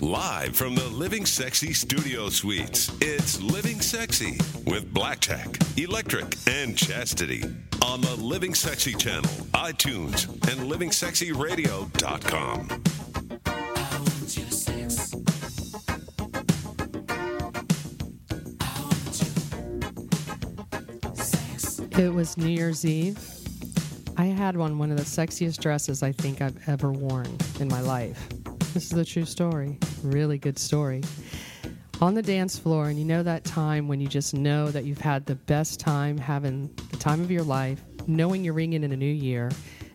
Live from the Living Sexy Studio Suites, it's Living Sexy with Blackjack, Electric, and Chastity on the Living Sexy channel, iTunes, and LivingSexyRadio.com. It was New Year's Eve. I had on one of the sexiest dresses I think I've ever worn in my life. This is a true story. Really good story. On the dance floor, and you know that time when you just know that you've had the best time having the time of your life, knowing you're ringing in a new year,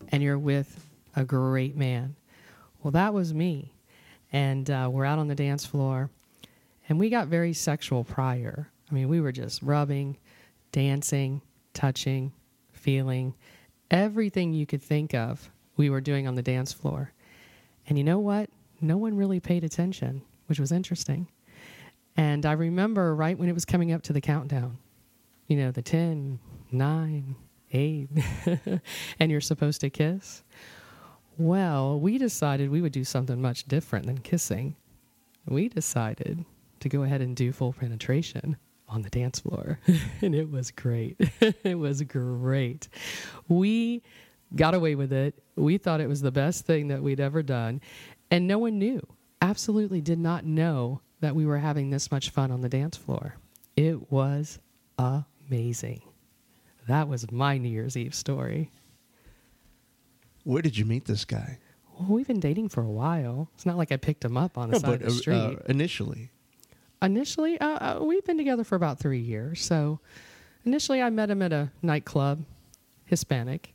and you're with a great man. Well, that was me. And uh, we're out on the dance floor, and we got very sexual prior. I mean, we were just rubbing, dancing, touching, feeling, everything you could think of, we were doing on the dance floor. And you know what? No one really paid attention, which was interesting. And I remember right when it was coming up to the countdown, you know, the 10, 9, 8, and you're supposed to kiss. Well, we decided we would do something much different than kissing. We decided to go ahead and do full penetration on the dance floor. and it was great. it was great. We got away with it. We thought it was the best thing that we'd ever done. And no one knew, absolutely did not know that we were having this much fun on the dance floor. It was amazing. That was my New Year's Eve story. Where did you meet this guy? Well, we've been dating for a while. It's not like I picked him up on the No, side but of the uh, street. uh, initially, initially uh, uh, we've been together for about three years so initially i met him at a nightclub hispanic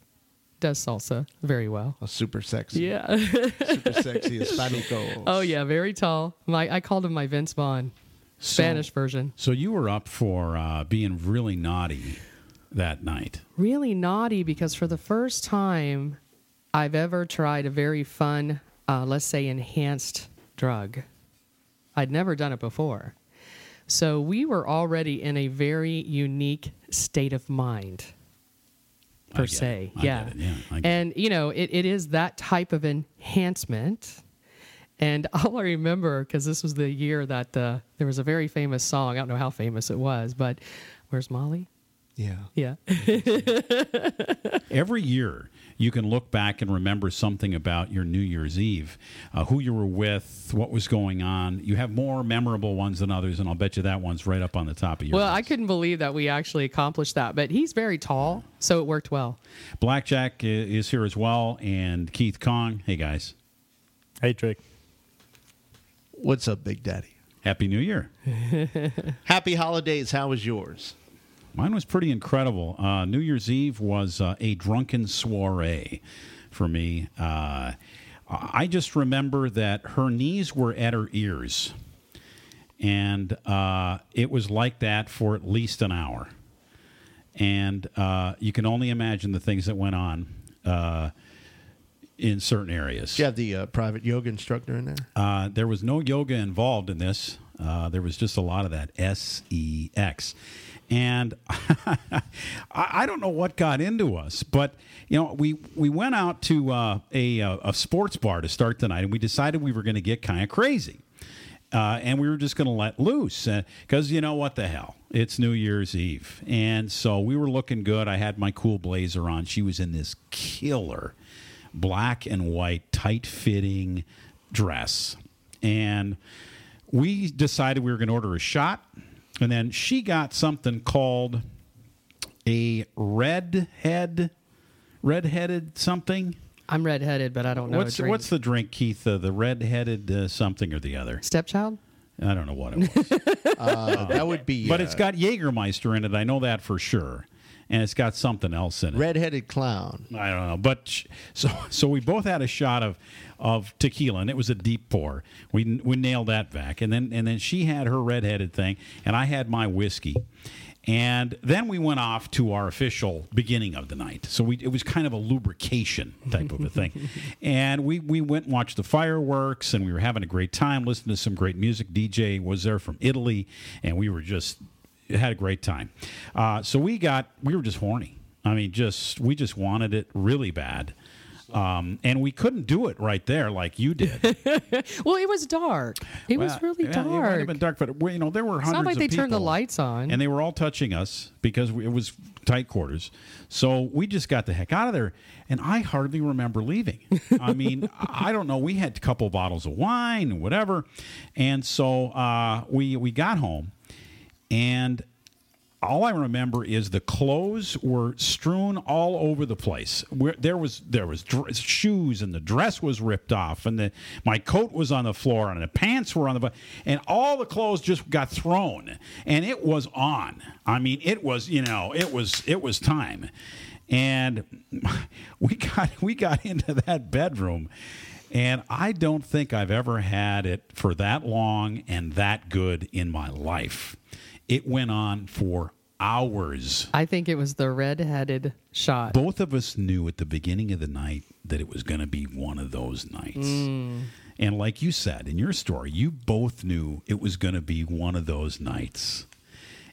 does salsa very well. A super sexy, yeah. Super sexy Hispanico. oh yeah very tall. My i called him my vince vaughn spanish version. So you were up for uh, being really naughty that night. really naughty because for the first time i've ever tried a very fun uh, let's say enhanced drug. I'd never done it before. So we were already in a very unique state of mind per se. Yeah. it. Yeah, and you know, it, it is that type of enhancement. And all I remember, because this was the year that uh, there was a very famous song. I don't know how famous it was, but where's Molly? Yeah. Yeah. Every year, you can look back and remember something about your New Year's Eve, uh, who you were with, what was going on. You have more memorable ones than others, and I'll bet you that one's right up on the top of your well, I couldn't believe that we actually accomplished that, but he's very tall, so it worked well. Blackjack is here as well, and Keith Kong. Hey, guys. Hey, Drake. What's up, Big Daddy? Happy New Year. Happy holidays. How was yours? Mine was pretty incredible. Uh, New Year's Eve was uh, a drunken soiree for me. Uh, I just remember that her knees were at her ears, and uh, it was like that for at least an hour. And uh, you can only imagine the things that went on uh, in certain areas. Did you have the uh, private yoga instructor in there? Uh, there was no yoga involved in this. Uh, there was just a lot of that S E X. And I, don't know what got into us, but you know, we we went out to uh, a a sports bar to start the night, and we decided we were going to get kind of crazy, uh, and we were just going to let loose because you know what the hell, it's New Year's Eve, and so we were looking good. I had my cool blazer on. She was in this killer black and white, tight fitting dress. And we decided we were going to order a shot. And then she got something called a red head, red headed something. I'm redheaded, but I don't know. a What's drink. what's the drink, Keith? Uh, the red headed uh, something or the other? stepchild? I don't know what it was. Uh, that would be. but uh, it's got Jägermeister in it. I know that for sure. And it's got something else in it. redheaded clown. I don't know, but sh- so so we both had a shot of of tequila, and it was a deep pour. We we nailed that back, and then and then she had her redheaded thing, and I had my whiskey, and then we went off to our official beginning of the night. So we it was kind of a lubrication type of a thing, and we we went and watched the fireworks, and we were having a great time, listening to some great music. DJ was there from Italy, and we were just had a great time. Uh, so we got we were just horny. I mean, just we just wanted it really bad. Um, and we couldn't do it right there like you did. Well, it was dark. It was really yeah, It might have been dark, but you know there were hundreds it's not like of they turned the lights on. and they were all touching us because we, it was tight quarters. So we just got the heck out of there, and I hardly remember leaving. I mean, I don't know. We had a couple bottles of wine, whatever, and so uh, we we got home, and all I remember is the clothes were strewn all over the place. Where there was there was dr- shoes and the dress was ripped off and the my coat was on the floor and the pants were on the and all the clothes just got thrown and it was on. I mean, it was you know it was it was time, and we got we got into that bedroom. And I don't think I've ever had it for that long and that good in my life. It went on for hours. I think it was the red-headed shot. Both of us knew at the beginning of the night that it was going to be one of those nights. And like you said in your story, you both knew it was going to be one of those nights.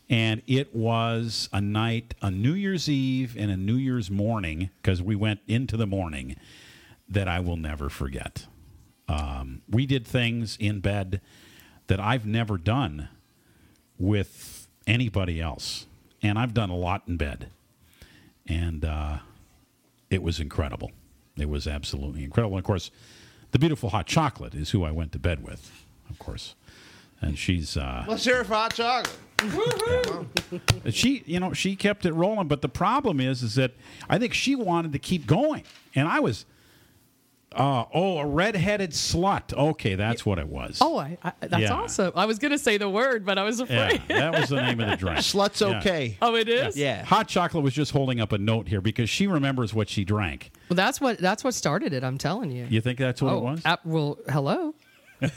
And it was a night, a New Year's Eve and a New Year's morning, because we went into the morning, that I will never forget. Um, we did things in bed that I've never done with anybody else. And I've done a lot in bed. And uh, it was incredible. It was absolutely incredible. And of course, the beautiful hot chocolate is who I went to bed with, of course. And she's uh, Let's hear it for hot chocolate. she, you know, she kept it rolling. But the problem is, is that I think she wanted to keep going, and I was, uh, oh, a redheaded slut. Okay, that's what it was. Oh, I, I, that's Yeah. awesome. I was going to say the word, but I was afraid. yeah, afraid. that was the name of the drink. Slut's Yeah. okay. oh, it is. Yeah. Hot chocolate was just holding up a note here because she remembers what she drank. Well, that's what that's what started it. I'm telling you. You think that's what oh, it was? ap- well, hello. and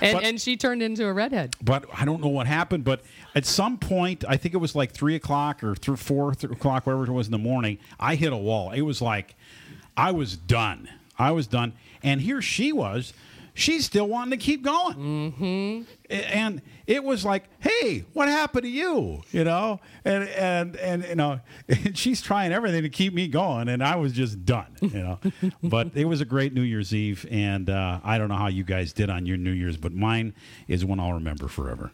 But- and she turned into a redhead. but I don't know what happened. But at some point, I think it was like three o'clock or through four th- o'clock, whatever it was in the morning. I hit a wall. It was like I was done. I was done. And here she was. She's still wanting to keep going. Mm-hmm. And it was like, hey, what happened to you? You know, and and and you know, and she's trying everything to keep me going, and I was just done. You know, but it was a great New Year's Eve, and uh, I don't know how you guys did on your New Year's, but mine is one I'll remember forever.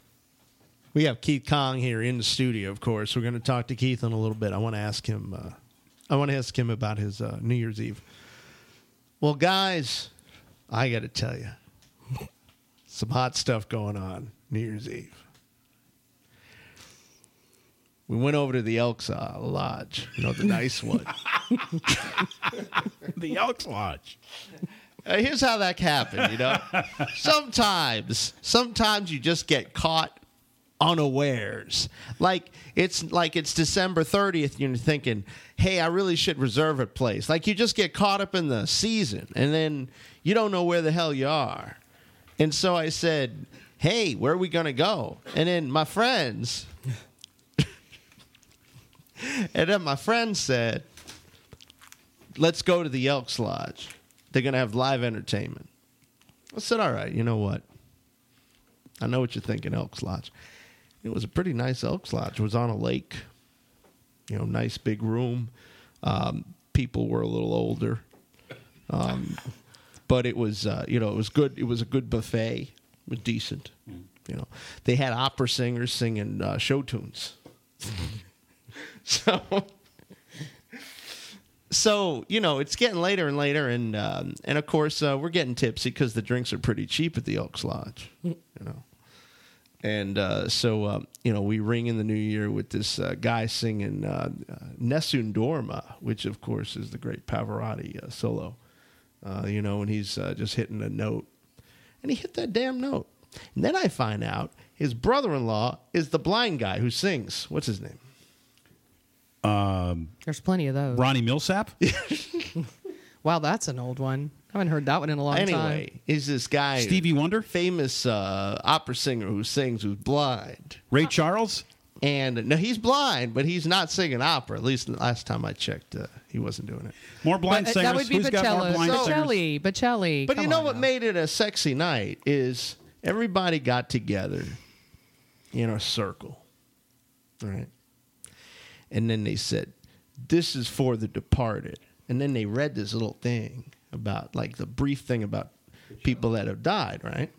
We have Keith Kong here in the studio, of course. We're going to talk to Keith in a little bit. I want to ask him. Uh, I want to ask him about his uh, New Year's Eve. Well, guys, I got to tell you, some hot stuff going on New Year's Eve. We went over to the Elks uh, Lodge, you know, the nice one. The Elks Lodge. Uh, here's how that happened, you know. sometimes, sometimes you just get caught unawares. Like it's like it's December 30th and you're thinking, "Hey, I really should reserve a place." Like you just get caught up in the season and then you don't know where the hell you are. And so I said, "Hey, where are we going to go?" And then my friends And then my friend said, let's go to the Elks Lodge. They're going to have live entertainment. I said, all right, you know what? I know what you're thinking, Elks Lodge. It was a pretty nice Elks Lodge. It was on a lake, you know, nice big room. Um, people were a little older. Um, but it was, uh, you know, it was good. It was a good buffet. It was decent. You know, they had opera singers singing uh, show tunes. so so you know it's getting later and later and um, and of course uh, we're getting tipsy because the drinks are pretty cheap at the elks lodge you know and uh, so um, you know we ring in the new year with this uh, guy singing uh, uh, nessun dorma which of course is the great pavarotti uh, solo uh, you know and he's uh, just hitting a note and he hit that damn note and then i find out his brother-in-law is the blind guy who sings what's his name There's plenty of those. Ronnie Milsap? Wow, that's an old one. I haven't heard that one in a long time. anyway, time. he's this guy, Stevie Wonder? famous uh, opera singer who sings who's blind. Ray Charles? And no, he's blind, but he's not singing opera. At least the last time I checked, uh, he wasn't doing it. More blind But, uh, singers? that would be Who's got more Bocelli. singers? Bocelli. Bocelli. But you know what now. made it a sexy night is everybody got together in a circle, right? And then they said, "This is for the departed." and then they read this little thing about like the brief thing about people that have died, right?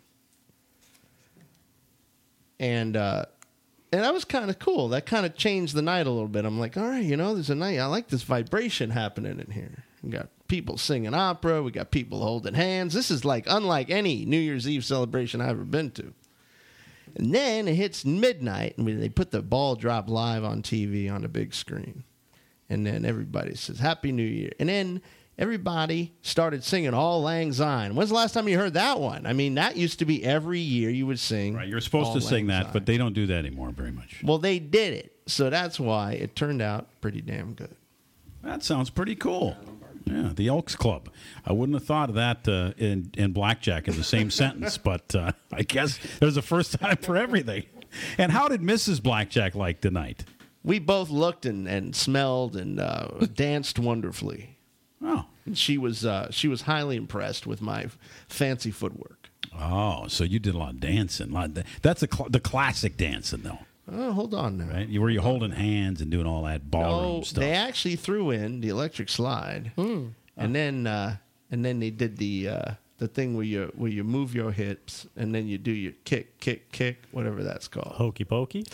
And uh, and that was kind of cool. That kind of changed the night a little bit. I'm like, all right, you know, there's a night. I like this vibration happening in here. We got people singing opera. We got people holding hands. This is like unlike any New Year's Eve celebration I've ever been to. And then it hits midnight, and we, they put the ball drop live on TV on the big screen. And then everybody says, Happy New Year. And then everybody started singing Auld Lang Syne. When's the last time you heard that one? I mean, that used to be every year you would sing. Right, you're supposed to sing that, Syne. but they don't do that anymore very much. Well, they did it. So that's why it turned out pretty damn good. That sounds pretty cool. Yeah, the Elks Club. I wouldn't have thought of that uh, in, in blackjack in the same sentence, but uh, I guess there's a first time for everything. And how did Mrs. Blackjack like tonight? We both looked and, and smelled and uh, danced wonderfully. Oh, And she was uh, she was highly impressed with my fancy footwork. oh, so you did a lot of dancing. A lot of, that's a cl- the classic dancing, though, Oh, hold on now. right? You were you holding hands and doing all that ballroom No, stuff. they actually threw in the electric slide, and then uh, and then they did the uh, the thing where you where you move your hips and then you do your kick, kick, kick, whatever that's called. Hokey pokey.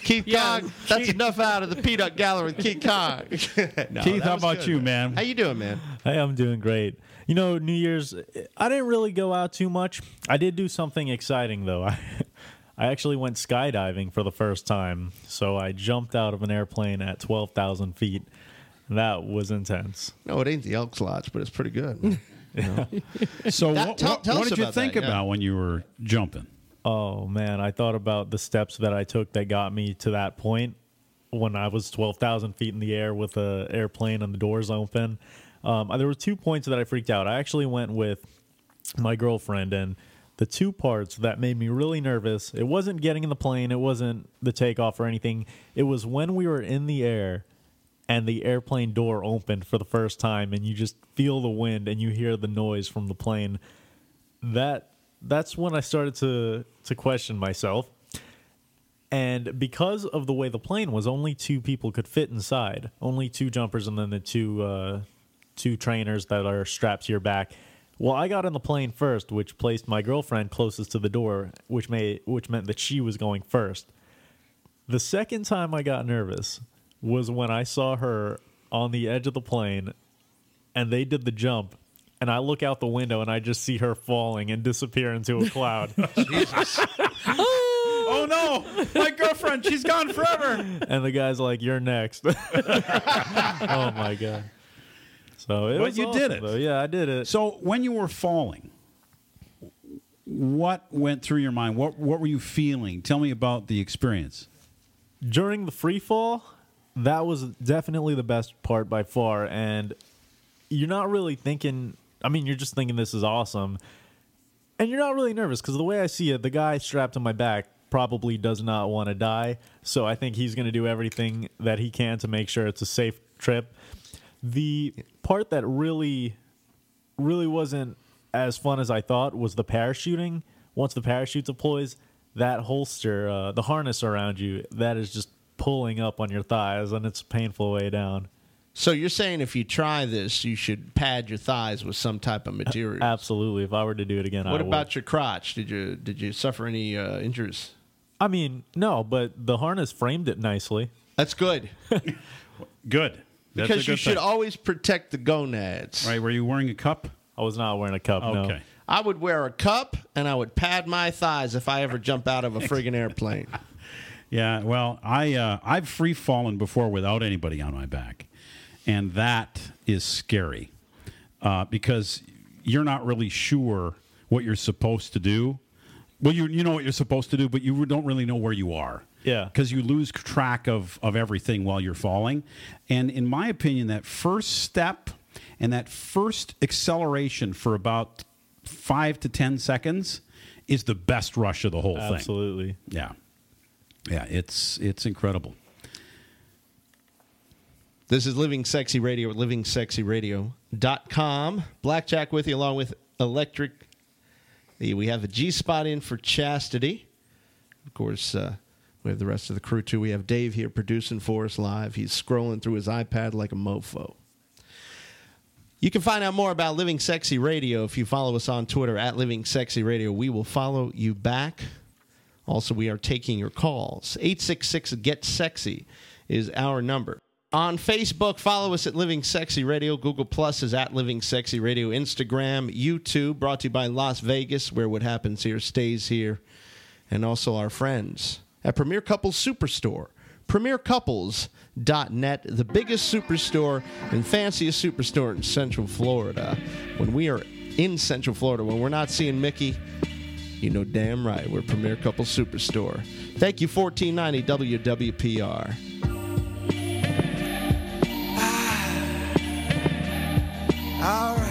Keith Kong, that's enough out of the Peanut Gallery with Keith Kong. No, Keith, how about good, you, man? How you doing, man? Hey, I'm doing great. You know, New Year's, I didn't really go out too much. I did do something exciting though. I, I actually went skydiving for the first time. So I jumped out of an airplane at 12,000 feet. That was intense. No, it ain't the Elks Lodge, but it's pretty good. man. so That- what, tell- what- tell what us did you about think that, yeah. about when you were jumping? Oh man, I thought about the steps that I took that got me to that point when I was twelve thousand feet in the air with a airplane and the doors open. Um, there were two points that I freaked out. I actually went with my girlfriend, and the two parts that made me really nervous. It wasn't getting in the plane. It wasn't the takeoff or anything. It was when we were in the air and the airplane door opened for the first time, and you just feel the wind and you hear the noise from the plane that that's when I started to to question myself. And because of the way the plane was, only two people could fit inside. Only two jumpers and then the two uh, two trainers that are strapped to your back. Well, I got in the plane first, which placed my girlfriend closest to the door, which made which meant that she was going first. The second time I got nervous was when I saw her on the edge of the plane and they did the jump and I look out the window and I just see her falling and disappear into a cloud. Oh no, my girlfriend, she's gone forever. and the guy's like, "You're next." oh my god. So it But was you did it. though. Yeah, I did it. So when you were falling, what went through your mind? What what were you feeling? Tell me about the experience. During the free fall, that was definitely the best part by far and you're not really thinking I mean, you're just thinking this is awesome. And you're not really nervous because the way I see it, the guy strapped to my back probably does not want to die. So I think he's going to do everything that he can to make sure it's a safe trip. The part that really, really wasn't as fun as I thought was the parachuting. Once the parachute deploys, that holster, uh, the harness around you, that is just pulling up on your thighs and it's a painful way down. So you're saying if you try this, you should pad your thighs with some type of material. Absolutely. If I were to do it again, I What would. about your crotch? Did you did you suffer any uh, injuries? I mean, no, but the harness framed it nicely. That's good Good. That's because a you should thing. always protect the gonads. Right? Were you wearing a cup? I was not wearing a cup. No. Okay. I would wear a cup and I would pad my thighs if I ever jump out of a friggin' airplane. Yeah. Well, I uh, I've free fallen before without anybody on my back, and that is scary uh, because you're not really sure what you're supposed to do. Well, you you know what you're supposed to do, but you don't really know where you are. Yeah. Because you lose track of of everything while you're falling, and in my opinion, that first step and that first acceleration for about five to ten seconds is the best rush of the whole thing. Absolutely. Yeah. Yeah, it's it's incredible. This is Living Sexy Radio at livingsexyradio.com. Blackjack with you along with Electric. We have a G spot in for Chastity. Of course, uh, We have the rest of the crew too. We have Dave here producing for us live. He's scrolling through his iPad like a mofo. You can find out more about Living Sexy Radio if you follow us on Twitter at Living Sexy Radio. We will follow you back. Also, we are taking your calls. 866 Get Sexy is our number. On Facebook, follow us at Living Sexy Radio. Google Plus is at Living Sexy Radio. Instagram, YouTube, brought to you by Las Vegas, where what happens here stays here. And also our friends at Premier Couples Superstore. PremierCouples.net, the biggest superstore and fanciest superstore in Central Florida. When we are in Central Florida, when we're not seeing Mickey, you know damn right we're Premier Couple Superstore. Thank you, 1490 WWPR. Ah. All right.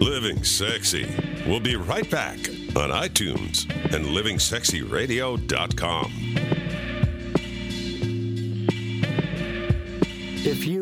Living Sexy. We'll be right back on iTunes and livingsexyradio.com. If you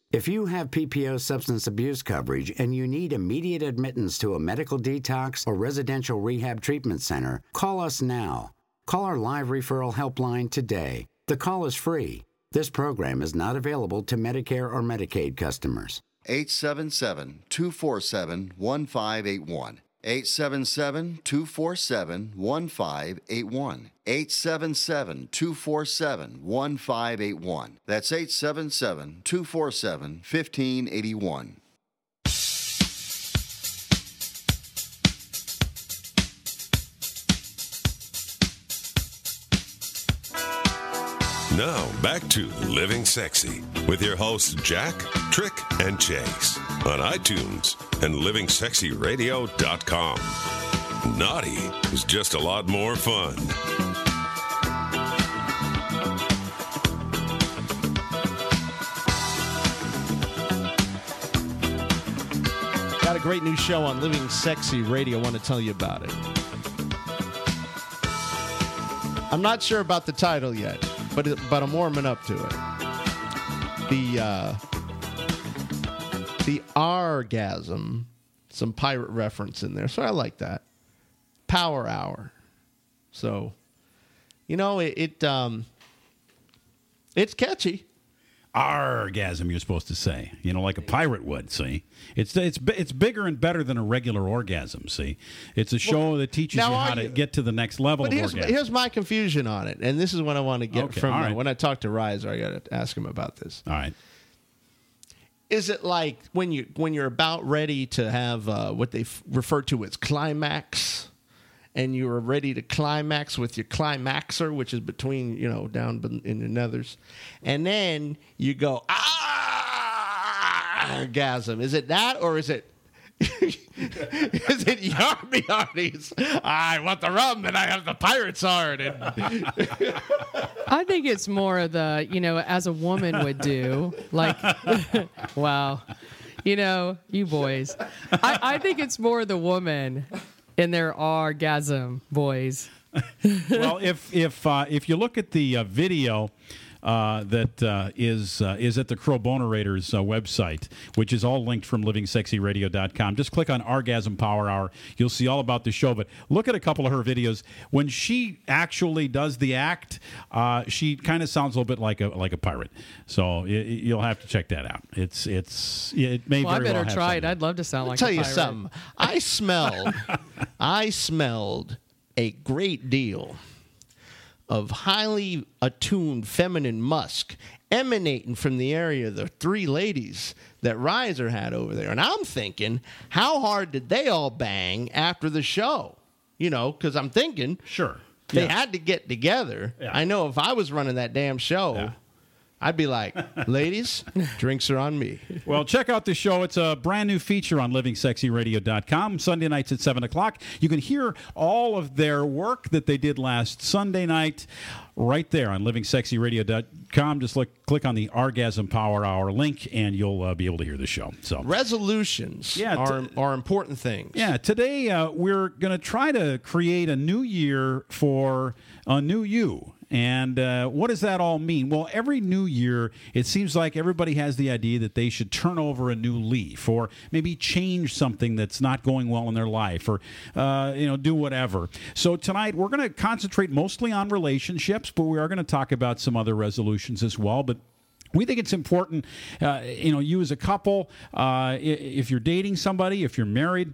If you have PPO substance abuse coverage and you need immediate admittance to a medical detox or residential rehab treatment center, call us now. Call our live referral helpline today. The call is free. This program is not available to Medicare or Medicaid customers. 877 247 1581. 877 247 1581. 877 247 1581. That's 877 247 1581. Now, back to Living Sexy with your hosts Jack, Trick, and Chase on iTunes and livingsexyradio.com. Naughty is just a lot more fun. Got a great new show on Living Sexy Radio. I want to tell you about it. I'm not sure about the title yet, but it, but I'm warming up to it. The uh, the orgasm, some pirate reference in there, so I like that. Power Hour. So, you know, it, it um, it's catchy. Orgasm, you're supposed to say. You know, like a pirate would. See, it's it's it's bigger and better than a regular orgasm. See, it's a show that teaches you how to you- get to the next level But of here's, orgasm. here's my confusion on it, and this is what I want to get Okay, from right. when I talk to Riser. I got to ask him about this. All right. Is it like when you when you're about ready to have uh, what they f- refer to as climax, and you are ready to climax with your climaxer, which is between you know down in the nethers, and then you go ah orgasm. Is it that or is it? is it yarmy yardies? I want the rum and I have the pirate's heart. And I think it's more of the, you know, as a woman would do. Like, wow. You know, you boys. I, I think it's more the woman in their orgasm, boys. well, if if uh, if you look at the uh, video uh, that uh, is uh, is at the Crow Bonerator's uh, website, which is all linked from livingsexyradio.com, just click on Orgasm Power Hour. You'll see all about the show. But look at a couple of her videos. When she actually does the act, uh, she kind of sounds a little bit like a like a pirate. So y- y- you'll have to check that out. It's it's it may Well, I very better well have try it. I'd love to sound like I'll tell a you something. I smelled, I smelled a great deal of highly attuned feminine musk emanating from the area of the three ladies that Riser had over there. And I'm thinking, how hard did they all bang after the show? You know, because I'm thinking, Sure. they Yeah. had to get together. Yeah. I know if I was running that damn show, Yeah. I'd be like, ladies, drinks are on me. Well, check out the show. It's a brand new feature on livingsexyradio.com. Sunday nights at 7 o'clock. You can hear all of their work that they did last Sunday night right there on livingsexyradio.com. Just look, click on the Orgasm Power Hour link, and you'll uh, be able to hear the show. So Resolutions Yeah, are, t- are important things. Yeah, today uh, we're going to try to create a new year for a new you. And uh, what does that all mean? Well, every new year, it seems like everybody has the idea that they should turn over a new leaf or maybe change something that's not going well in their life or, uh, you know, do whatever. So tonight, we're going to concentrate mostly on relationships, but we are going to talk about some other resolutions as well. But we think it's important, uh, you know, you as a couple, uh, if you're dating somebody, if you're married,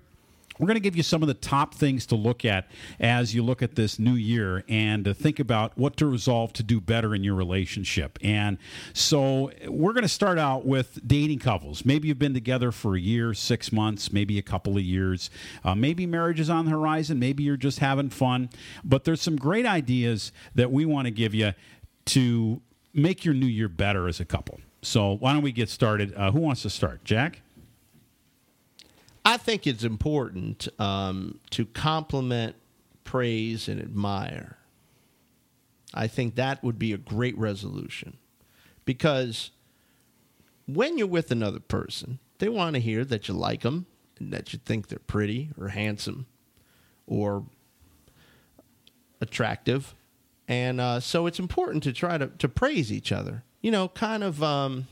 we're going to give you some of the top things to look at as you look at this new year and to think about what to resolve to do better in your relationship. And so we're going to start out with dating couples. Maybe you've been together for a year, six months, maybe a couple of years. Uh, maybe marriage is on the horizon. Maybe you're just having fun. But there's some great ideas that we want to give you to make your new year better as a couple. So why don't we get started? Uh, who wants to start? Jack? I think it's important um, to compliment, praise, and admire. I think that would be a great resolution because when you're with another person, they want to hear that you like them and that you think they're pretty or handsome or attractive. And uh, so it's important to try to, to praise each other. You know, kind of. Um,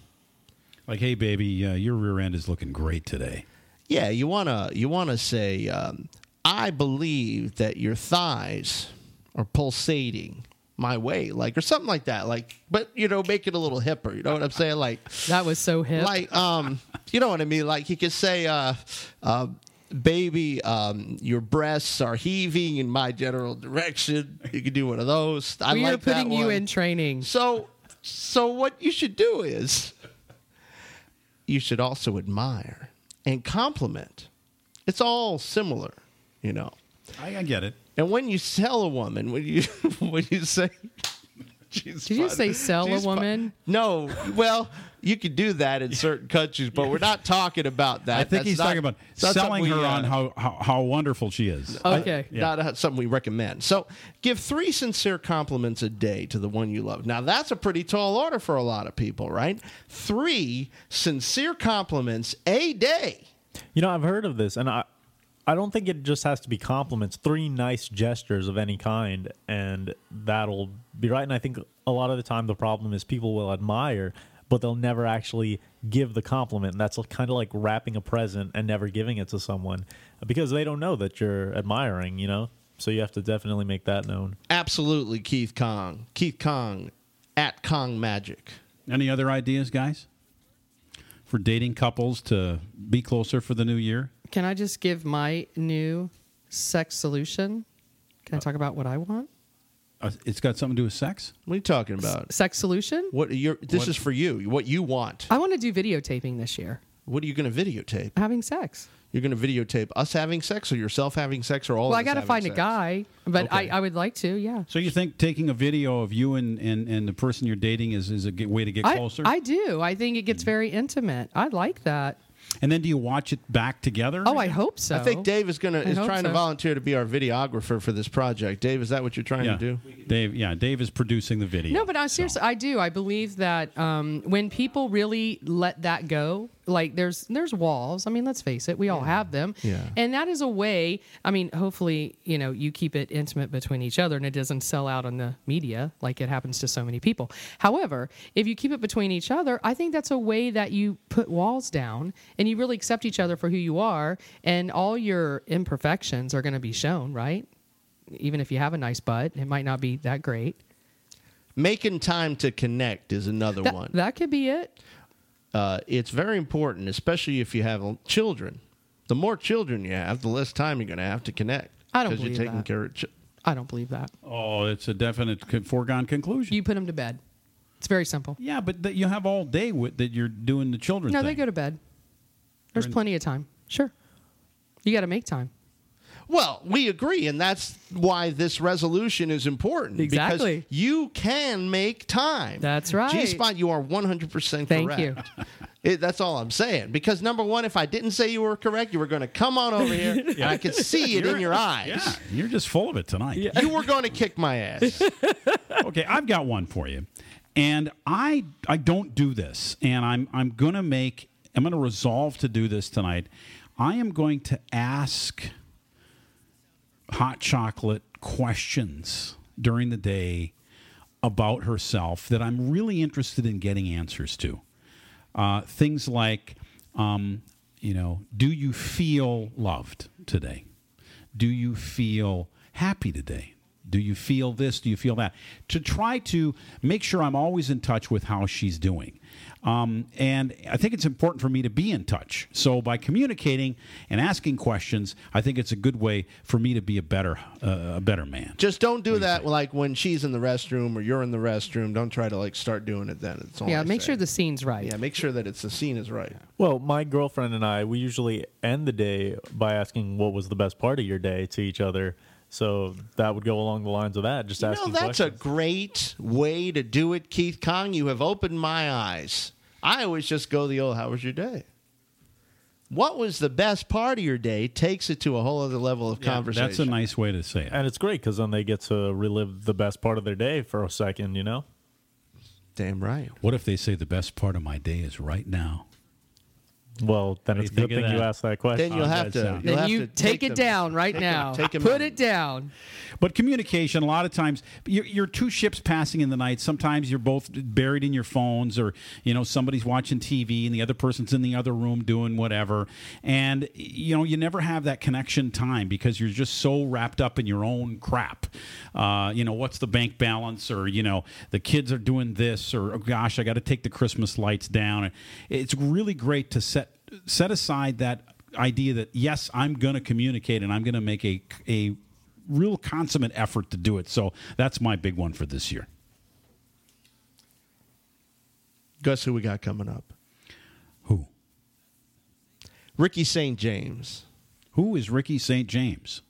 Like, hey, baby, uh, your rear end is looking great today. Yeah, you wanna you wanna say, um, I believe that your thighs are pulsating my way, like or something like that. Like, but you know, make it a little hipper. You know what I'm saying? Like, That was so hip. like um, you know what I mean? Like he could say, uh, uh, baby, um, your breasts are heaving in my general direction. You could do one of those. I we like are putting you in training. So, so what you should do is, you should also admire and compliment. It's all similar, you know. I, I get it. And when you sell a woman, when you when you say, She's Did you say sell a She's fun. woman? No. Well, you could do that in certain countries, but we're not talking about that. I think That's he's not- talking about it's not selling something her we, uh, on how, how, how wonderful she is. Okay. not a, something we recommend. So give three sincere compliments a day to the one you love. Now that's a pretty tall order for a lot of people, right? Three sincere compliments a day. You know, I've heard of this, and I, I don't think it just has to be compliments. Three nice gestures of any kind, and that'll be right. And I think a lot of the time the problem is people will admire, but they'll never actually give the compliment. And that's kind of like wrapping a present and never giving it to someone because they don't know that you're admiring. You know, so you have to definitely make that known. Absolutely, Keith Kong. Keith Kong at Kong Magic. Any other ideas, guys? For dating couples to be closer for the new year? Can I just give my new sex solution? Can I uh, talk about what I want? Uh, it's got something to do with sex? What are you talking about? Sex solution? What you're, this What- is for you. What you want. I want to do videotaping this year. What are you going to videotape? Having sex. You're going to videotape us having sex, or yourself having sex, or all. well, of I got to having find a guy, but Okay. I, I would like to, yeah. So you think taking a video of you and, and, and the person you're dating is, is a good way to get I, closer? I do. I think it gets very intimate. I like that. And then do you watch it back together? Oh, I hope so. I think Dave is gonna I is hope trying to so. volunteer to be our videographer for this project. Dave, is that what you're trying yeah. to do? Dave, yeah, Dave is producing the video. No, but I so. seriously, I do. I believe that um, when people really let that go, like there's there's walls. I mean, let's face it, we all have them. Yeah. And that is a way. I mean, hopefully, you know, you keep it intimate between each other, and it doesn't sell out on the media like it happens to so many people. However, if you keep it between each other, I think that's a way that you put walls down and you really accept each other for who you are, and all your imperfections are going to be shown, right? Even if you have a nice butt, it might not be that great. Making time to connect is another That, one. that could be it. Uh, it's very important, especially if you have children. The more children you have, the less time you're going to have to connect. I don't 'cause you're believe taking that. care of. Ch- I don't believe that. Oh, it's a definite co- foregone conclusion. You put them to bed. It's very simple. yeah, but that you have all day with that you're doing the children No, thing. they go to bed. There's plenty of time. Sure. You got to make time. Well, we agree, and that's why this resolution is important. Exactly. Because you can make time. That's right. G Spot, you are 100% correct. Thank you. It, that's all I'm saying. Because number one, if I didn't say you were correct, you were going to come on over here, and I could see it in your eyes. Yeah, you're just full of it tonight. Yeah. You were going to kick my ass. okay, I've got one for you, and I I don't do this, and I'm I'm gonna make I'm gonna resolve to do this tonight. I am going to ask hot chocolate questions during the day about herself that I'm really interested in getting answers to. Uh, things like, um, you know, do you feel loved today? Do you feel happy today? Do you feel this? Do you feel that? To try to make sure I'm always in touch with how she's doing. Um, and I think it's important for me to be in touch. So by communicating and asking questions, I think it's a good way for me to be a better uh, a better man. Just don't do that like when she's in the restroom or you're in the restroom. Don't try to like start doing it then. It's all Yeah, I make say. sure the scene's right. Yeah, make sure that it's the scene is right. Well, my girlfriend and I, we usually end the day by asking what was the best part of your day to each other. So that would go along the lines of that. Just You know, asking that's a great way to do it, Keith Kong. You have opened my eyes. I always just go the old, how was your day? What was the best part of your day takes it to a whole other level of conversation. That's a nice way to say it. and it's great because then they get to relive the best part of their day for a second, you know? Damn right. What if they say the best part of my day is right now? Well, then it's a good think of thing you that? asked that question. Then you'll have to. sound. You'll Then have you to take, it them- down right take a- now. take a Put minute. it down. But communication, a lot of times, you're, you're two ships passing in the night. Sometimes you're both buried in your phones, or you know somebody's watching TV and the other person's in the other room doing whatever, and you know you never have that connection time because you're just so wrapped up in your own crap. Uh, you know what's the bank balance, or you know the kids are doing this, or oh gosh, I got to take the Christmas lights down. It's really great to set set aside that idea that yes, I'm going to communicate and I'm going to make a a real consummate effort to do it. So that's my big one for this year. Guess who we got coming up? Who? Ricky St. James. Who is Ricky St. James?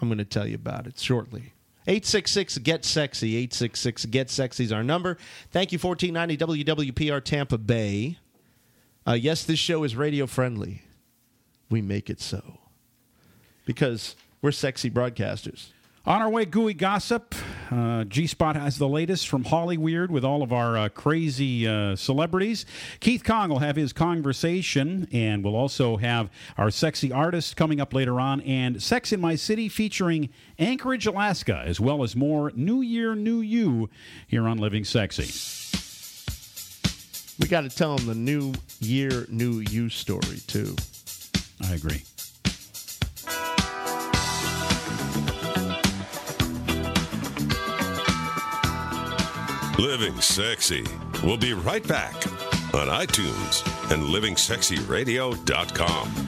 I'm going to tell you about it shortly. 866 Get Sexy. 866 Get Sexy is our number. Thank you, 1490 WWPR Tampa Bay. Uh, yes, this show is radio friendly. We make it so. Because we're sexy broadcasters. On our way, gooey gossip. Uh, G Spot has the latest from Hollyweird with all of our uh, crazy uh, celebrities. Keith Kong will have his conversation, and we'll also have our sexy artist coming up later on, and Sex in My City featuring Anchorage, Alaska, as well as more New Year, New You here on Living Sexy. We got to tell them the new year, new you story, too. I agree. Living Sexy. We'll be right back on iTunes and livingsexyradio.com.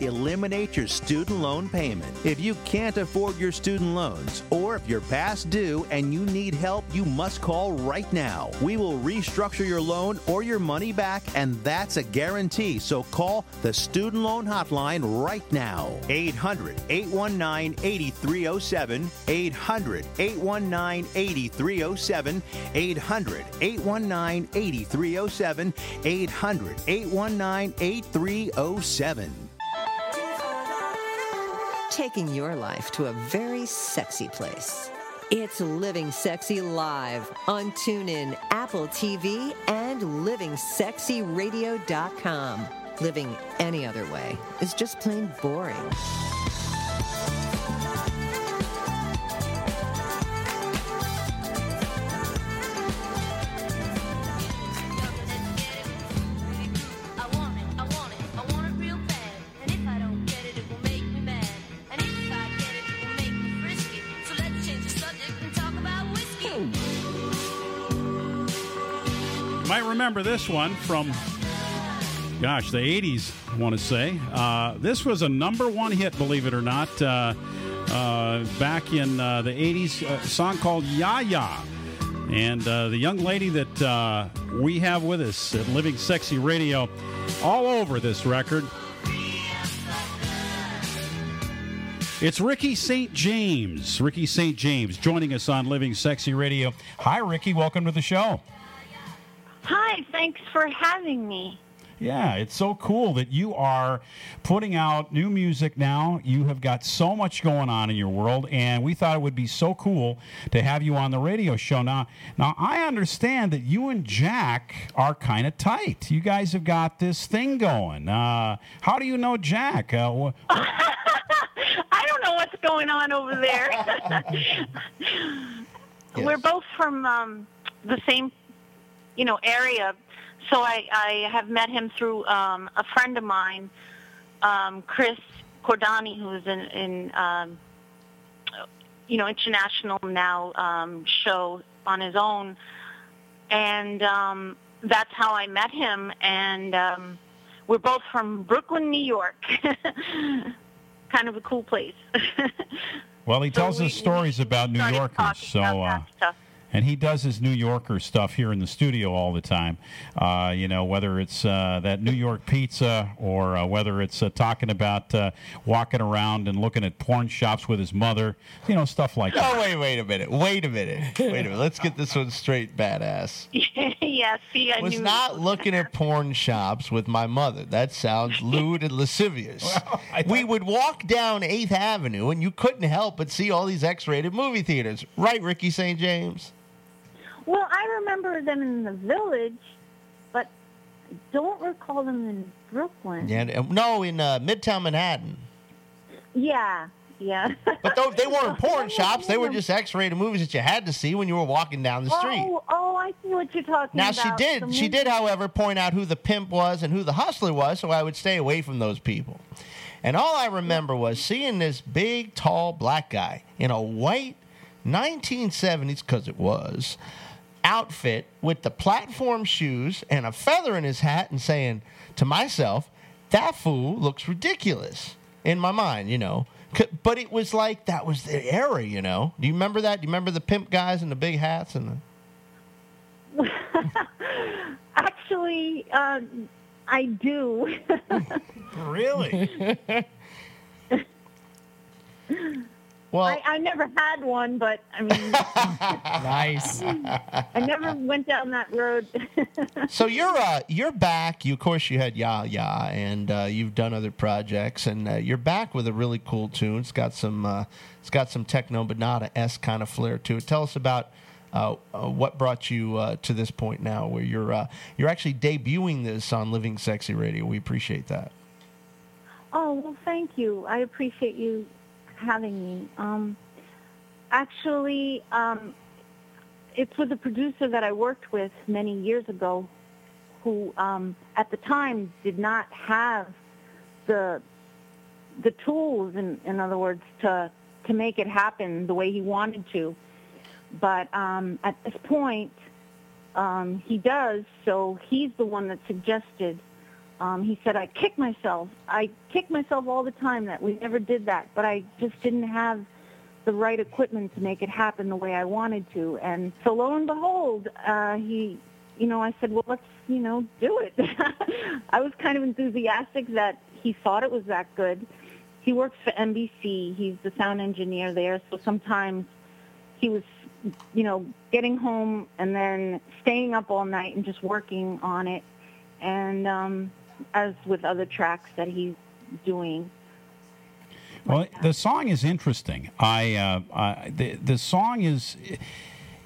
eliminate your student loan payment. If you can't afford your student loans, or if you're past due and you need help, you must call right now. We will restructure your loan or your money back, and that's a guarantee. So call the Student Loan Hotline right now. 800 819 8307. 800 819 8307. 800 819 8307. 800 819 8307. Taking your life to a very sexy place. It's Living Sexy Live on TuneIn, Apple TV, and LivingSexyRadio.com. Living any other way is just plain boring. Remember this one from, gosh, the 80s, I want to say. Uh, this was a number one hit, believe it or not, uh, uh, back in uh, the 80s. A song called Ya Ya. And uh, the young lady that uh, we have with us at Living Sexy Radio, all over this record. It's Ricky St. James. Ricky St. James joining us on Living Sexy Radio. Hi, Ricky. Welcome to the show. Hi, thanks for having me. Yeah, it's so cool that you are putting out new music now. You have got so much going on in your world, and we thought it would be so cool to have you on the radio show. Now, now I understand that you and Jack are kind of tight. You guys have got this thing going. Uh, how do you know Jack? Uh, wh- I don't know what's going on over there. We're both from um, the same, you know, area. So I, I have met him through um, a friend of mine, um, Chris Cordani, who's in, in um, you know, international now um, show on his own, and um, that's how I met him. And um, we're both from Brooklyn, New York. kind of a cool place. well, he tells we- us stories about New Yorkers. So. about Uh. And he does his New Yorker stuff here in the studio all the time. Uh, you know, whether it's uh, that New York pizza or uh, whether it's uh, talking about uh, walking around and looking at porn shops with his mother, you know, stuff like that. Oh, wait, wait a minute. Wait a minute. Wait a minute. Let's get this one straight, badass. yeah, see, I was knew. not looking at porn shops with my mother. That sounds lewd and lascivious. we would walk down 8th Avenue and you couldn't help but see all these X rated movie theaters. Right, Rikki St. James? Well, I remember them in the village, but I don't recall them in Brooklyn. Yeah, no, in uh, Midtown Manhattan. Yeah, yeah. But those, they weren't porn shops. They were just X rated movies that you had to see when you were walking down the street. Oh, oh, I see what you're talking Now about. Now she did. She did, however, point out who the pimp was and who the hustler was, so I would stay away from those people. And all I remember was seeing this big, tall black guy in a white 1970s, because it was, outfit with the platform shoes and a feather in his hat, and saying to myself, "That fool looks ridiculous." In my mind, you know. But it was like that was the era, you know. Do you remember that? Do you remember the pimp guys and the big hats and the Actually, uh, I do. Really? well, I, I never had one, but I mean, nice. I never went down that road. so you're uh, you're back. You of course you had Ya Ya, and uh, you've done other projects, and uh, you're back with a really cool tune. It's got some uh, it's got some techno, but not a S kind of flair to it. Tell us about. Uh, uh, what brought you uh, to this point now, where you're uh, you're actually debuting this on Living Sexy Radio? We appreciate that. Oh, well, thank you. I appreciate you having me. Um, actually, um, it's with a producer that I worked with many years ago who, um, at the time, did not have the the tools, in, in other words, to to make it happen the way he wanted to. But um, at this point, um, he does. So he's the one that suggested um, he said, I kick myself. I kick myself all the time that we never did that, but I just didn't have the right equipment to make it happen the way I wanted to. And so lo and behold, uh, he, you know, I said, well, let's, you know, do it. I was kind of enthusiastic that he thought it was that good. He works for NBC. He's the sound engineer there. So sometimes he was, you know, getting home and then staying up all night and just working on it. And um, as with other tracks that he's doing. Well, the song is interesting. I, uh, I the the song is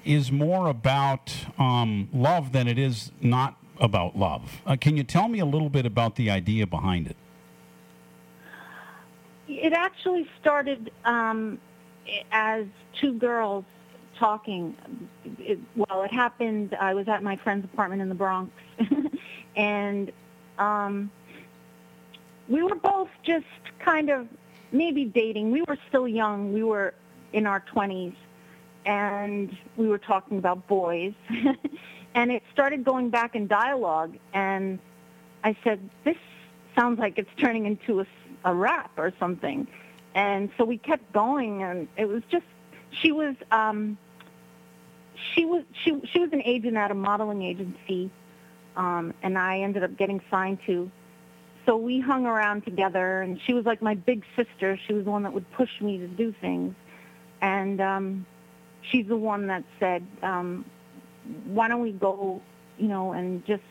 is more about um, love than it is not about love. Uh, can you tell me a little bit about the idea behind it? It actually started um, as two girls talking. It, well, it happened. I was at my friend's apartment in the Bronx, and um, we were both just kind of maybe dating. We were still young. We were in our twenties, and we were talking about boys. and it started going back in dialogue. And I said, "This sounds like it's turning into a, a rap or something." And so we kept going, and it was just she was um, she was she she was an agent at a modeling agency, um, and I ended up getting signed to. So we hung around together, and she was like my big sister. She was the one that would push me to do things, and um, she's the one that said, um, "Why don't we go, you know, and just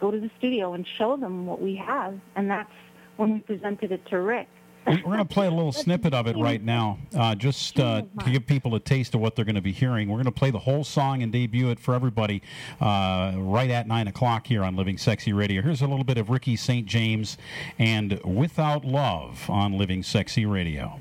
go to the studio and show them what we have?" And that's when we presented it to Rick. We- We're going to play a little snippet of it right now, uh, just uh, to give people a taste of what they're going to be hearing. We're going to play the whole song and debut it for everybody uh, right at 9 o'clock here on Living Sexy Radio. Here's a little bit of Rikki St. James and Without Love on Living Sexy Radio.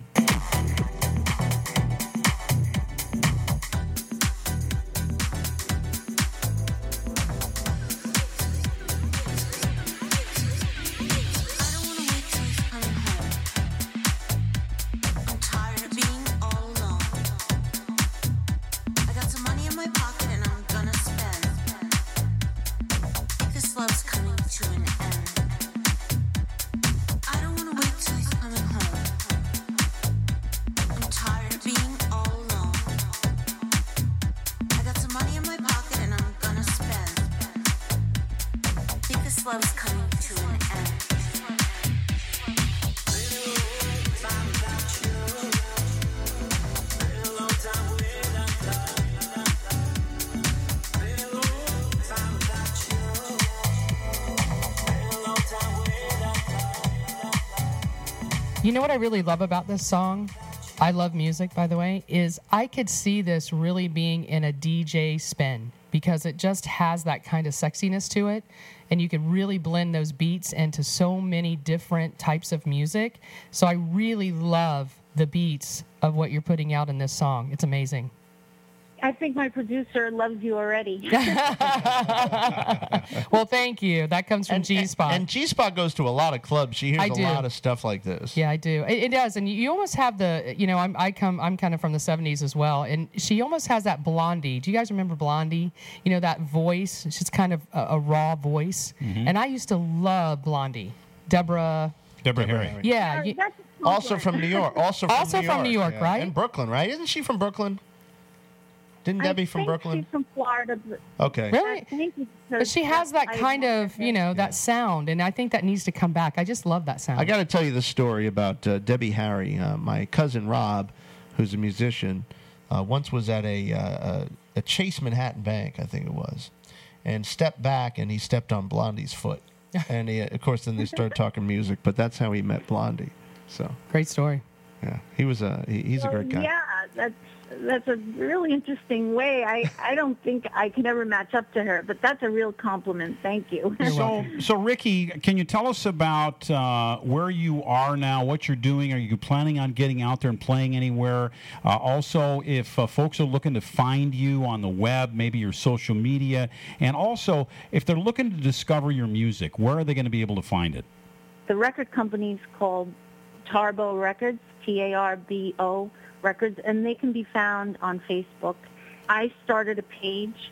Coming to an end. You know what I really love about this song? I love music, by the way, is I could see this really being in a DJ spin because it just has that kind of sexiness to it. And you could really blend those beats into so many different types of music. So I really love the beats of what you're putting out in this song. It's amazing. I think my producer loves you already. well, thank you. That comes from G Spot. And G Spot goes to a lot of clubs. She hears I a do. lot of stuff like this. Yeah, I do. It, it does, and you- you almost have the, you know, I'm I come I'm kind of from the '70s as well, and she almost has that Blondie. Do you guys remember Blondie? You know that voice. She's kind of a, a raw voice, Mm-hmm. and I used to love Blondie. Deborah. Deborah Harry. Yeah. you- Also from New York. Also from Also New from York. New York, yeah. right? And Brooklyn, right? Isn't she from Brooklyn? Didn't Debbie I from think Brooklyn? She's from Florida. Okay. Really? I think it's But she has that kind of, you know, that sound, and I think that needs to come back. I just love that sound. I got to tell you the story about uh, Debbie Harry. Uh, my cousin Rob, who's a musician, uh, once was at a, uh, a a Chase Manhattan Bank, I think it was, and stepped back and he stepped on Blondie's foot, and he, of course then they started talking music. But that's how he met Blondie. So great story. Yeah, he was a he, he's a great guy. Yeah, that's that's a really interesting way. I I don't think I can ever match up to her, but that's a real compliment. Thank you. So, so Rikki, can you tell us about uh, where you are now, what you're doing? Are you planning on getting out there and playing anywhere? Uh, also, if uh, folks are looking to find you on the web, maybe your social media, and also if they're looking to discover your music, where are they going to be able to find it? the record company's called Tarbo Records, T-A-R-B-O Records, and they can be found on Facebook. I started a page.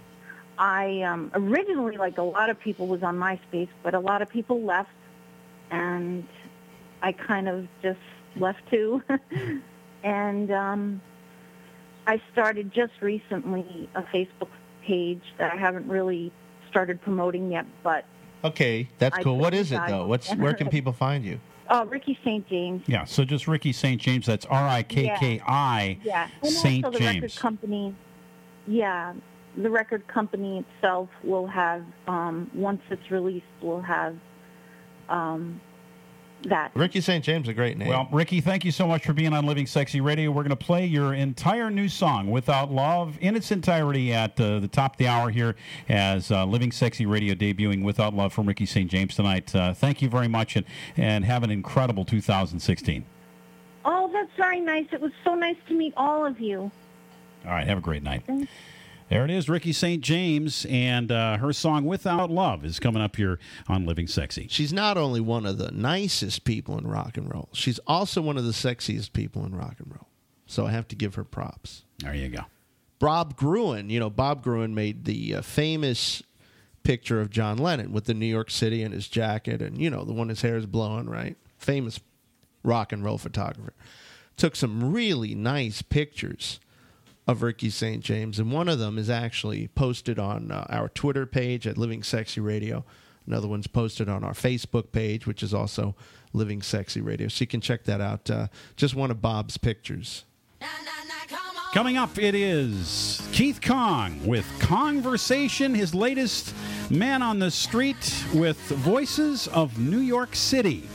I um, originally, like a lot of people, was on MySpace, but a lot of people left, and I kind of just left too. and um, I started just recently a Facebook page that I haven't really started promoting yet, but Okay, that's I cool. What is it though? What's where can people find you? Uh, Rikki St. James. Yeah, so just Rikki St. James. That's R I K K I Yeah, and St. also the record company. Yeah, the record company itself will have um, once it's released, will have um, that. Rikki St. James, a great name. Well, Rikki, thank you so much for being on Living Sexy Radio. We're going to play your entire new song, Without Love, in its entirety at uh, the top of the hour here as uh, Living Sexy Radio debuting Without Love from Rikki St. James tonight. Uh, thank you very much and, and have an incredible 2016. Oh, that's very nice. It was so nice to meet all of you. All right, have a great night. There it is, Rikki St. James, and uh, her song Without Love is coming up here on Living Sexy. She's not only one of the nicest people in rock and roll, she's also one of the sexiest people in rock and roll. So I have to give her props. There you go. Bob Gruen, you know, Bob Gruen made the uh, famous picture of John Lennon with the New York City and his jacket, and you know, the one his hair is blowing, right? Famous rock and roll photographer. Took some really nice pictures of Rikki St. James, and one of them is actually posted on uh, our Twitter page at Living Sexy Radio. Another one's posted on our Facebook page, which is also Living Sexy Radio. So you can check that out. Uh, just one of Bob's pictures. Coming up, it is Keith Kong with Conversation, his latest Man on the Street with Voices of New York City.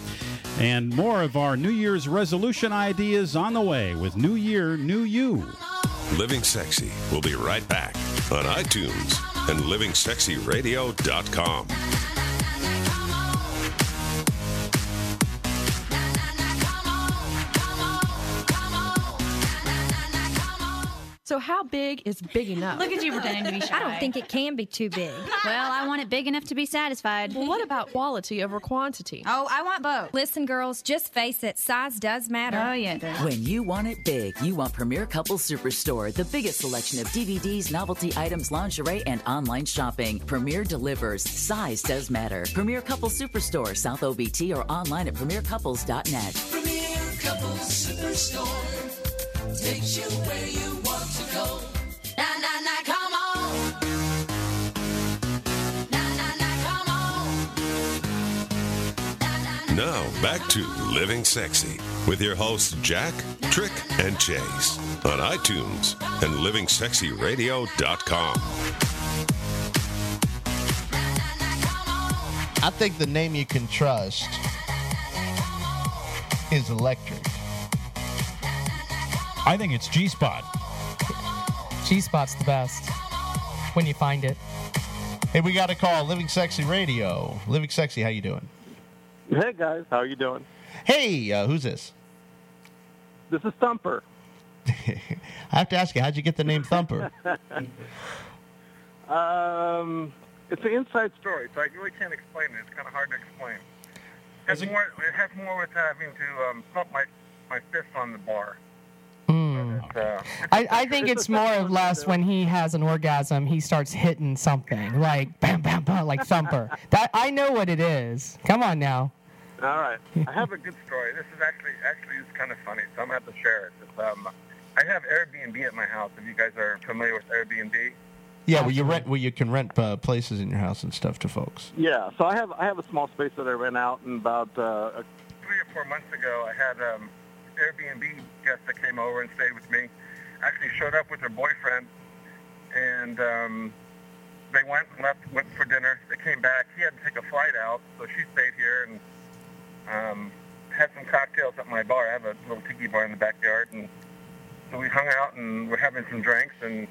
And more of our New Year's resolution ideas on the way with New Year, New You. Living Sexy will be right back on iTunes and livingsexyradio.com. So how big is big enough? Look at you pretending to be shy. I don't think it can be too big. Well, I want it big enough to be satisfied. Well, what about quality over quantity? Oh, I want both. Listen, girls, just face it, size does matter. Oh, yeah, it does. When you want it big, you want Premier Couples Superstore, the biggest selection of DVDs, novelty items, lingerie, and online shopping. Premier delivers. Size does matter. Premier Couples Superstore, South OBT, or online at premiercouples.net. Premier Couples Superstore takes you where you want to go. Na na na, come on. Na na na, come on. Now, back to Living Sexy with your hosts Jack, Trick, and Chase on iTunes and livingsexyradio.com. I think the name you can trust is electric. I think it's G Spot. G Spot's the best when you find it. Hey, we got a call. Living Sexy Radio. Living Sexy, how you doing? Hey guys, how are you doing? Hey, uh, who's this? This is Thumper. I have to ask you, how'd you get the name Thumper? um, it's an inside story, so I really can't explain it. It's kind of hard to explain. It has more. It has more with having to um, thump my my fist on the bar. But, uh, I, I think it's it's more separate or less when he has an orgasm, he starts hitting something like bam, bam, bam, like thumper. That I know what it is. Come on now. All right. I have a good story. This is actually actually it's kind of funny, so I'm gonna have to share it. It's, um, I have Airbnb at my house. If you guys are familiar with Airbnb. yeah, well, you rent, well, you can rent uh, places in your house and stuff to folks. Yeah. So I have I have a small space that I rent out, and about uh, three or four months ago, I had um, Airbnb guest that came over and stayed with me. Actually, showed up with her boyfriend, and um, they went and left, went for dinner. They came back. He had to take a flight out, so she stayed here and um, had some cocktails at my bar. I have a little tiki bar in the backyard, and so we hung out and we're having some drinks. And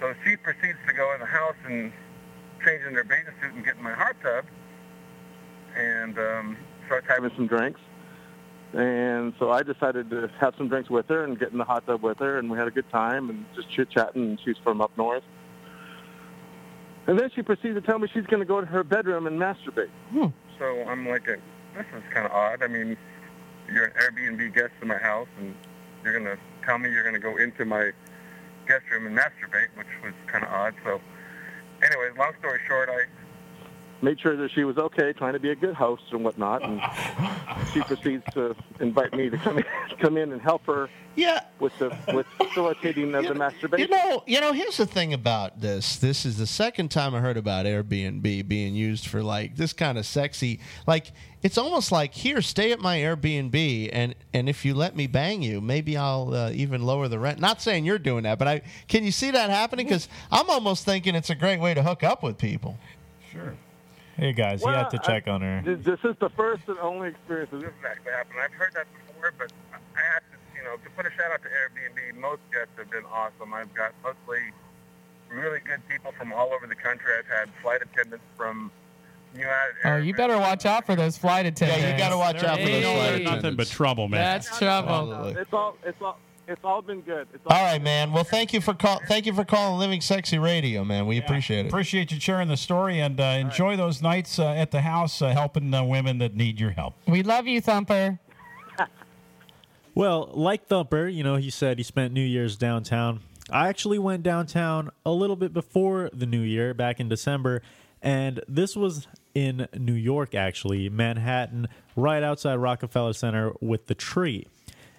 so she proceeds to go in the house and change in their bathing suit and get in my hot tub, and um, starts having some drinks. And so I decided to have some drinks with her and get in the hot tub with her, and we had a good time and just chit chatting. And she's from up north. And then she proceeds to tell me she's going to go to her bedroom and masturbate. Hmm. So I'm like, this is kind of odd. I mean, you're an Airbnb guest in my house, and you're going to tell me you're going to go into my guest room and masturbate, which was kind of odd. So, anyway, long story short, I made sure that she was okay, trying to be a good host and whatnot, and she proceeds to invite me to come in, come in and help her. Yeah. With the with facilitating of the masturbation. You know, you know. Here's the thing about this. This is the second time I heard about Airbnb being used for like this kind of sexy. Like it's almost like here, stay at my Airbnb, and and if you let me bang you, maybe I'll uh, even lower the rent. Not saying you're doing that, but I can you see that happening? Because I'm almost thinking it's a great way to hook up with people. Sure. Hey guys, you have to check on her. This is the first and only experience that this has actually happened. I've heard that before, but I have to, you know, to put a shout out to Airbnb. Most guests have been awesome. I've got mostly really good people from all over the country. I've had flight attendants from United Oh, you better watch out for those flight attendants. Yeah, you got to watch out for those flight Hey. Nothing but trouble, man. That's trouble. It's all, it's all, it's all been good. It's all All right, man. Well, thank you for call. Thank you for calling Living Sexy Radio, man. We appreciate it. Appreciate you sharing the story and uh, enjoy those nights uh, at the house uh, helping uh, women that need your help. We love you, Thumper. Well, like Thumper, you know, he said he spent New Year's downtown. I actually went downtown a little bit before the new year, back in December, and this was in New York, actually, Manhattan, right outside Rockefeller Center with the tree.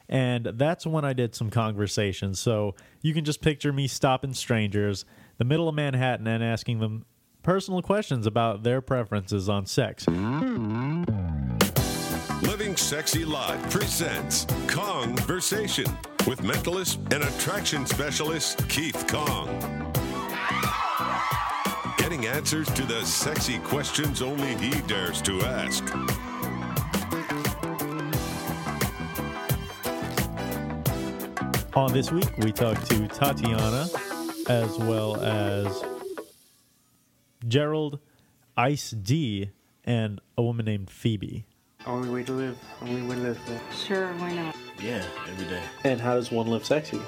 And that's when I did some conversations. So you can just picture me stopping strangers, the middle of Manhattan, and asking them personal questions about their preferences on sex. Living Sexy Live presents Conversation with mentalist and attraction specialist Keith Kong. Getting answers to the sexy questions only he dares to ask. On this week, we talked to Tatiana as well as Gerald, Ice D, and a woman named Phoebe. Only way to live. Only way to live. Sure, why not? Yeah, every day. And how does one live sexy?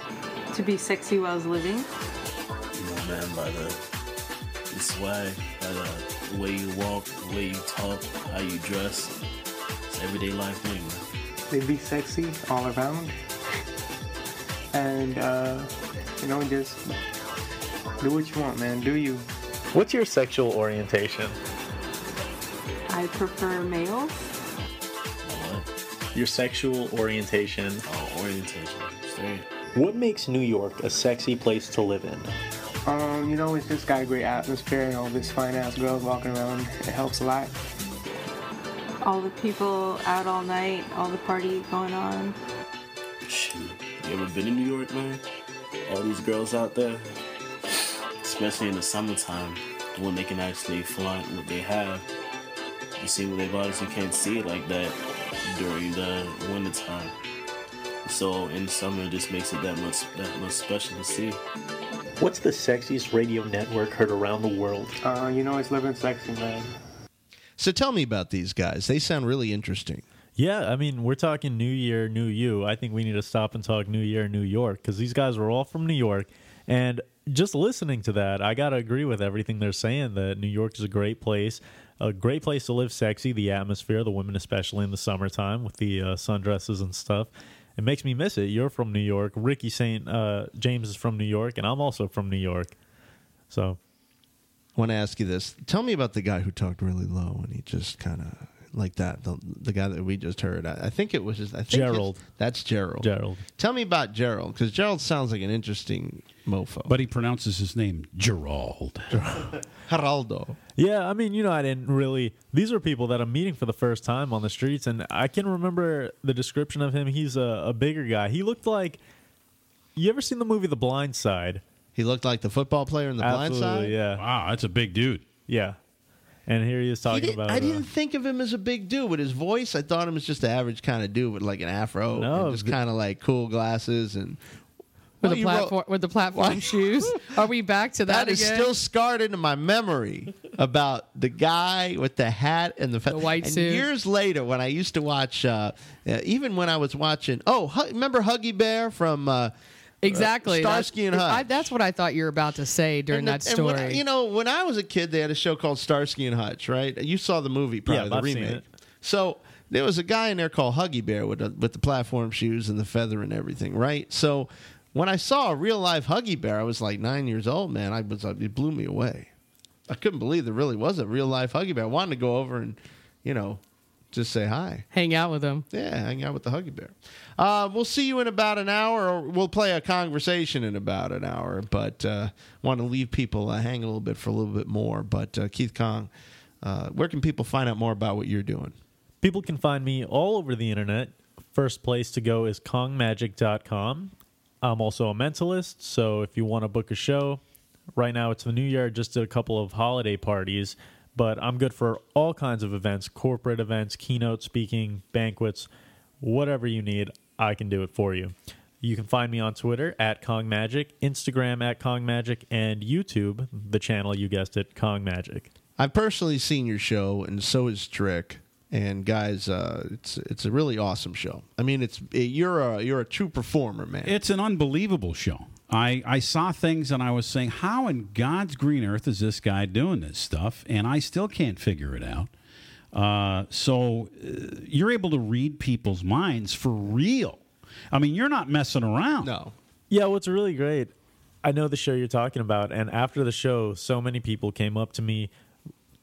To be sexy while living? You know, man, by the, the swag, by the, the way you walk, the way you talk, how you dress. It's everyday life thing, man. They be sexy all around. And, uh, you know, just do what you want, man. Do you. What's your sexual orientation? I prefer males. Your sexual orientation. Oh, orientation. Straight. What makes New York a sexy place to live in? Um, you know, it's just got a great atmosphere and all these fine ass girls walking around. It helps a lot. All the people out all night, all the party going on. Shoot. You ever been in New York, man? All these girls out there, especially in the summertime, when they can actually flaunt what they have. You see, what they've you can't see it like that during the wintertime. So in summer, it just makes it that much that much special to see. What's the sexiest radio network heard around the world? Uh, you know, it's living sexy, man. So tell me about these guys. They sound really interesting. Yeah, I mean, we're talking New Year, New You. I think we need to stop and talk New Year, New York because these guys were all from New York. And just listening to that, I got to agree with everything they're saying that New York is a great place, a great place to live sexy, the atmosphere, the women, especially in the summertime with the uh, sundresses and stuff. It makes me miss it. You're from New York. Rikki St. Uh, James is from New York, and I'm also from New York. So I want to ask you this. Tell me about the guy who talked really low and he just kind of like that. The, the guy that we just heard. I, I think it was just I think Gerald. That's Gerald. Gerald. Tell me about Gerald because Gerald sounds like an interesting mofo. But he pronounces his name Gerald. Geraldo. Yeah, I mean, you know, I didn't really. These are people that I'm meeting for the first time on the streets, and I can remember the description of him. He's a, a bigger guy. He looked like. You ever seen the movie The Blind Side? He looked like the football player in The Blind Side? Yeah. Wow, that's a big dude. Yeah. And here he is talking didn't- about. I uh, didn't think of him as a big dude with his voice. I thought him as just the average kind of dude with like an afro, No, and just kind of like cool glasses and With Well, the you wrote- platform with the platform shoes. Are we back to that, that is again? still scarred into my memory about the guy with the hat and the, fa- The white and suit. Years later, when I used to watch, uh, uh, even when I was watching, oh, Hu- remember Huggy Bear from uh, exactly uh, Starsky and Hutch? I, that's what I thought you were about to say during And the- that and when story. You know, when I was a kid, they had a show called Starsky and Hutch, right? You saw the movie, probably Yeah, the I've seen remake. it. So there was a guy in there called Huggy Bear with the, with the platform shoes and the feather and everything, right? So when I saw a real life Huggy Bear, I was like nine years old, man. I was it blew me away. I couldn't believe there really was a real life Huggy Bear. I wanted to go over and, you know, just say hi. Hang out with him. Yeah, hang out with the Huggy Bear. Uh, we'll see you in about an hour, or we'll play a conversation in about an hour. But uh, want to leave people uh, hanging a little bit for a little bit more. But uh, Keith Kong, uh, where can people find out more about what you're doing? People can find me all over the internet. First place to go is kongmagic.com. I'm also a mentalist, so if you want to book a show, right now it's the new year. I just did a couple of holiday parties, but I'm good for all kinds of events corporate events, keynote speaking, banquets, whatever you need, I can do it for you. You can find me on Twitter at Kong Magic, Instagram at Kong Magic, and YouTube, the channel you guessed it, Kong Magic. I've personally seen your show, and so is Trick. And guys, uh, it's it's a really awesome show. I mean, it's you're a you're a true performer, man. It's an unbelievable show. I, I saw things and I was saying, how in God's green earth is this guy doing this stuff? And I still can't figure it out. Uh, so uh, you're able to read people's minds for real. I mean, you're not messing around. No. Yeah, what's really great I know the show you're talking about, and after the show, so many people came up to me,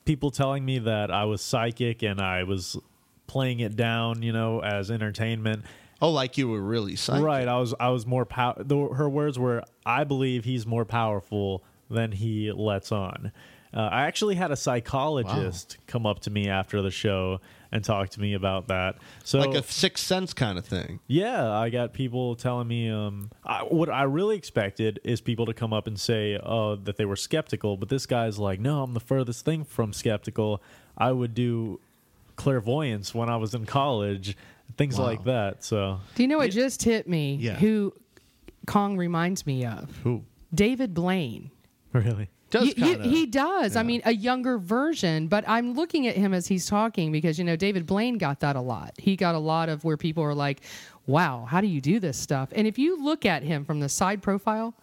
people telling me that I was psychic and I was playing it down, you know, as entertainment. Oh, like you were really psychic. Right. I was. I was more power. Her words were, "I believe he's more powerful than he lets on." Uh, I actually had a psychologist come up to me after the show and talk to me about that. So like a sixth sense kind of thing. yeah, I got people telling me um, I, what I really expected is people to come up and say uh, that they were skeptical, but this guy's like, no, I'm the furthest thing from skeptical. I would do clairvoyance when I was in college, things Wow. like that. So Do you know what just hit me? Yeah. Who Kong reminds me of? Who? David Blaine. really, You- you- he does. I mean, a younger version, but I'm looking at him as he's talking because, you know, David Blaine got that a lot. He got a lot of where people are like, wow, how do you do this stuff? And if you look at him from the side profile,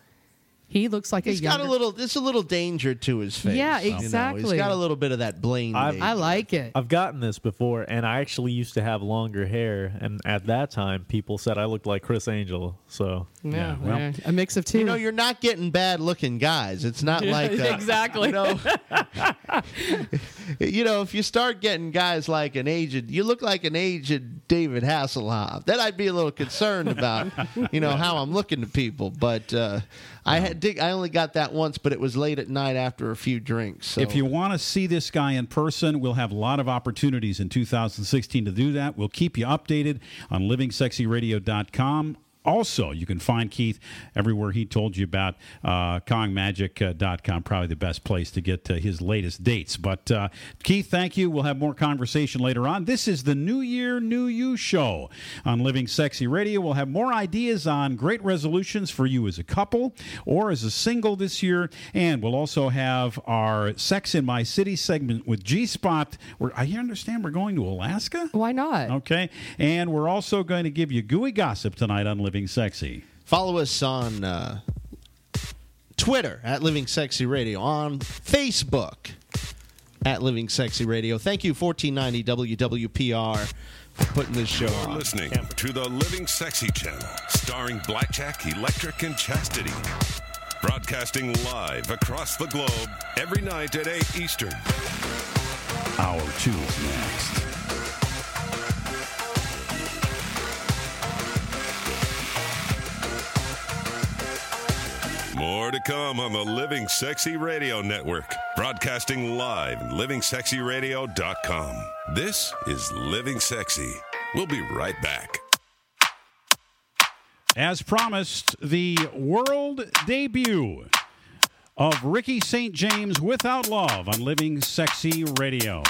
he looks like He's a He's got a little. There's a little danger to his face. Yeah, you know. He's exactly. got a little bit of that Blaine. I've- danger. I like it. I've gotten this before, and I actually used to have longer hair, and at that time, people said I looked like Criss Angel. So Yeah, yeah, a mix of two. You know, you're not getting bad looking guys. It's not Yeah, like uh, exactly. You know, you know, if you start getting guys like an aged, you look like an aged David Hasselhoff. Then I'd be a little concerned about, you know, how I'm looking to people. But uh, I had dig- I only got that once, but it was late at night after a few drinks. So. If you want to see this guy in person, we'll have a lot of opportunities in 2016 to do that. We'll keep you updated on livingsexyradio.com. Also, you can find Keith everywhere he told you about uh, KongMagic.com, probably the best place to get uh, his latest dates. But uh, Keith, thank you. We'll have more conversation later on. This is the New Year, New You show on Living Sexy Radio. We'll have more ideas on great resolutions for you as a couple or as a single this year. And we'll also have our Sex in My City segment with G Spot. I understand we're going to Alaska. Why not? Okay. And we're also going to give you gooey gossip tonight on Living Sexy. Follow us on uh, Twitter at Living Sexy Radio, on Facebook at Living Sexy Radio. Thank you, 1490 WWPR, for putting this show You're on. listening to the Living Sexy Channel, starring Blackjack, Electric, and Chastity. Broadcasting live across the globe every night at 8 Eastern. Hour two is next. More to come on the Living Sexy Radio Network, broadcasting live at livingsexyradio.com. This is Living Sexy. We'll be right back. As promised, the world debut of Rikki St. James Without Love on Living Sexy Radio.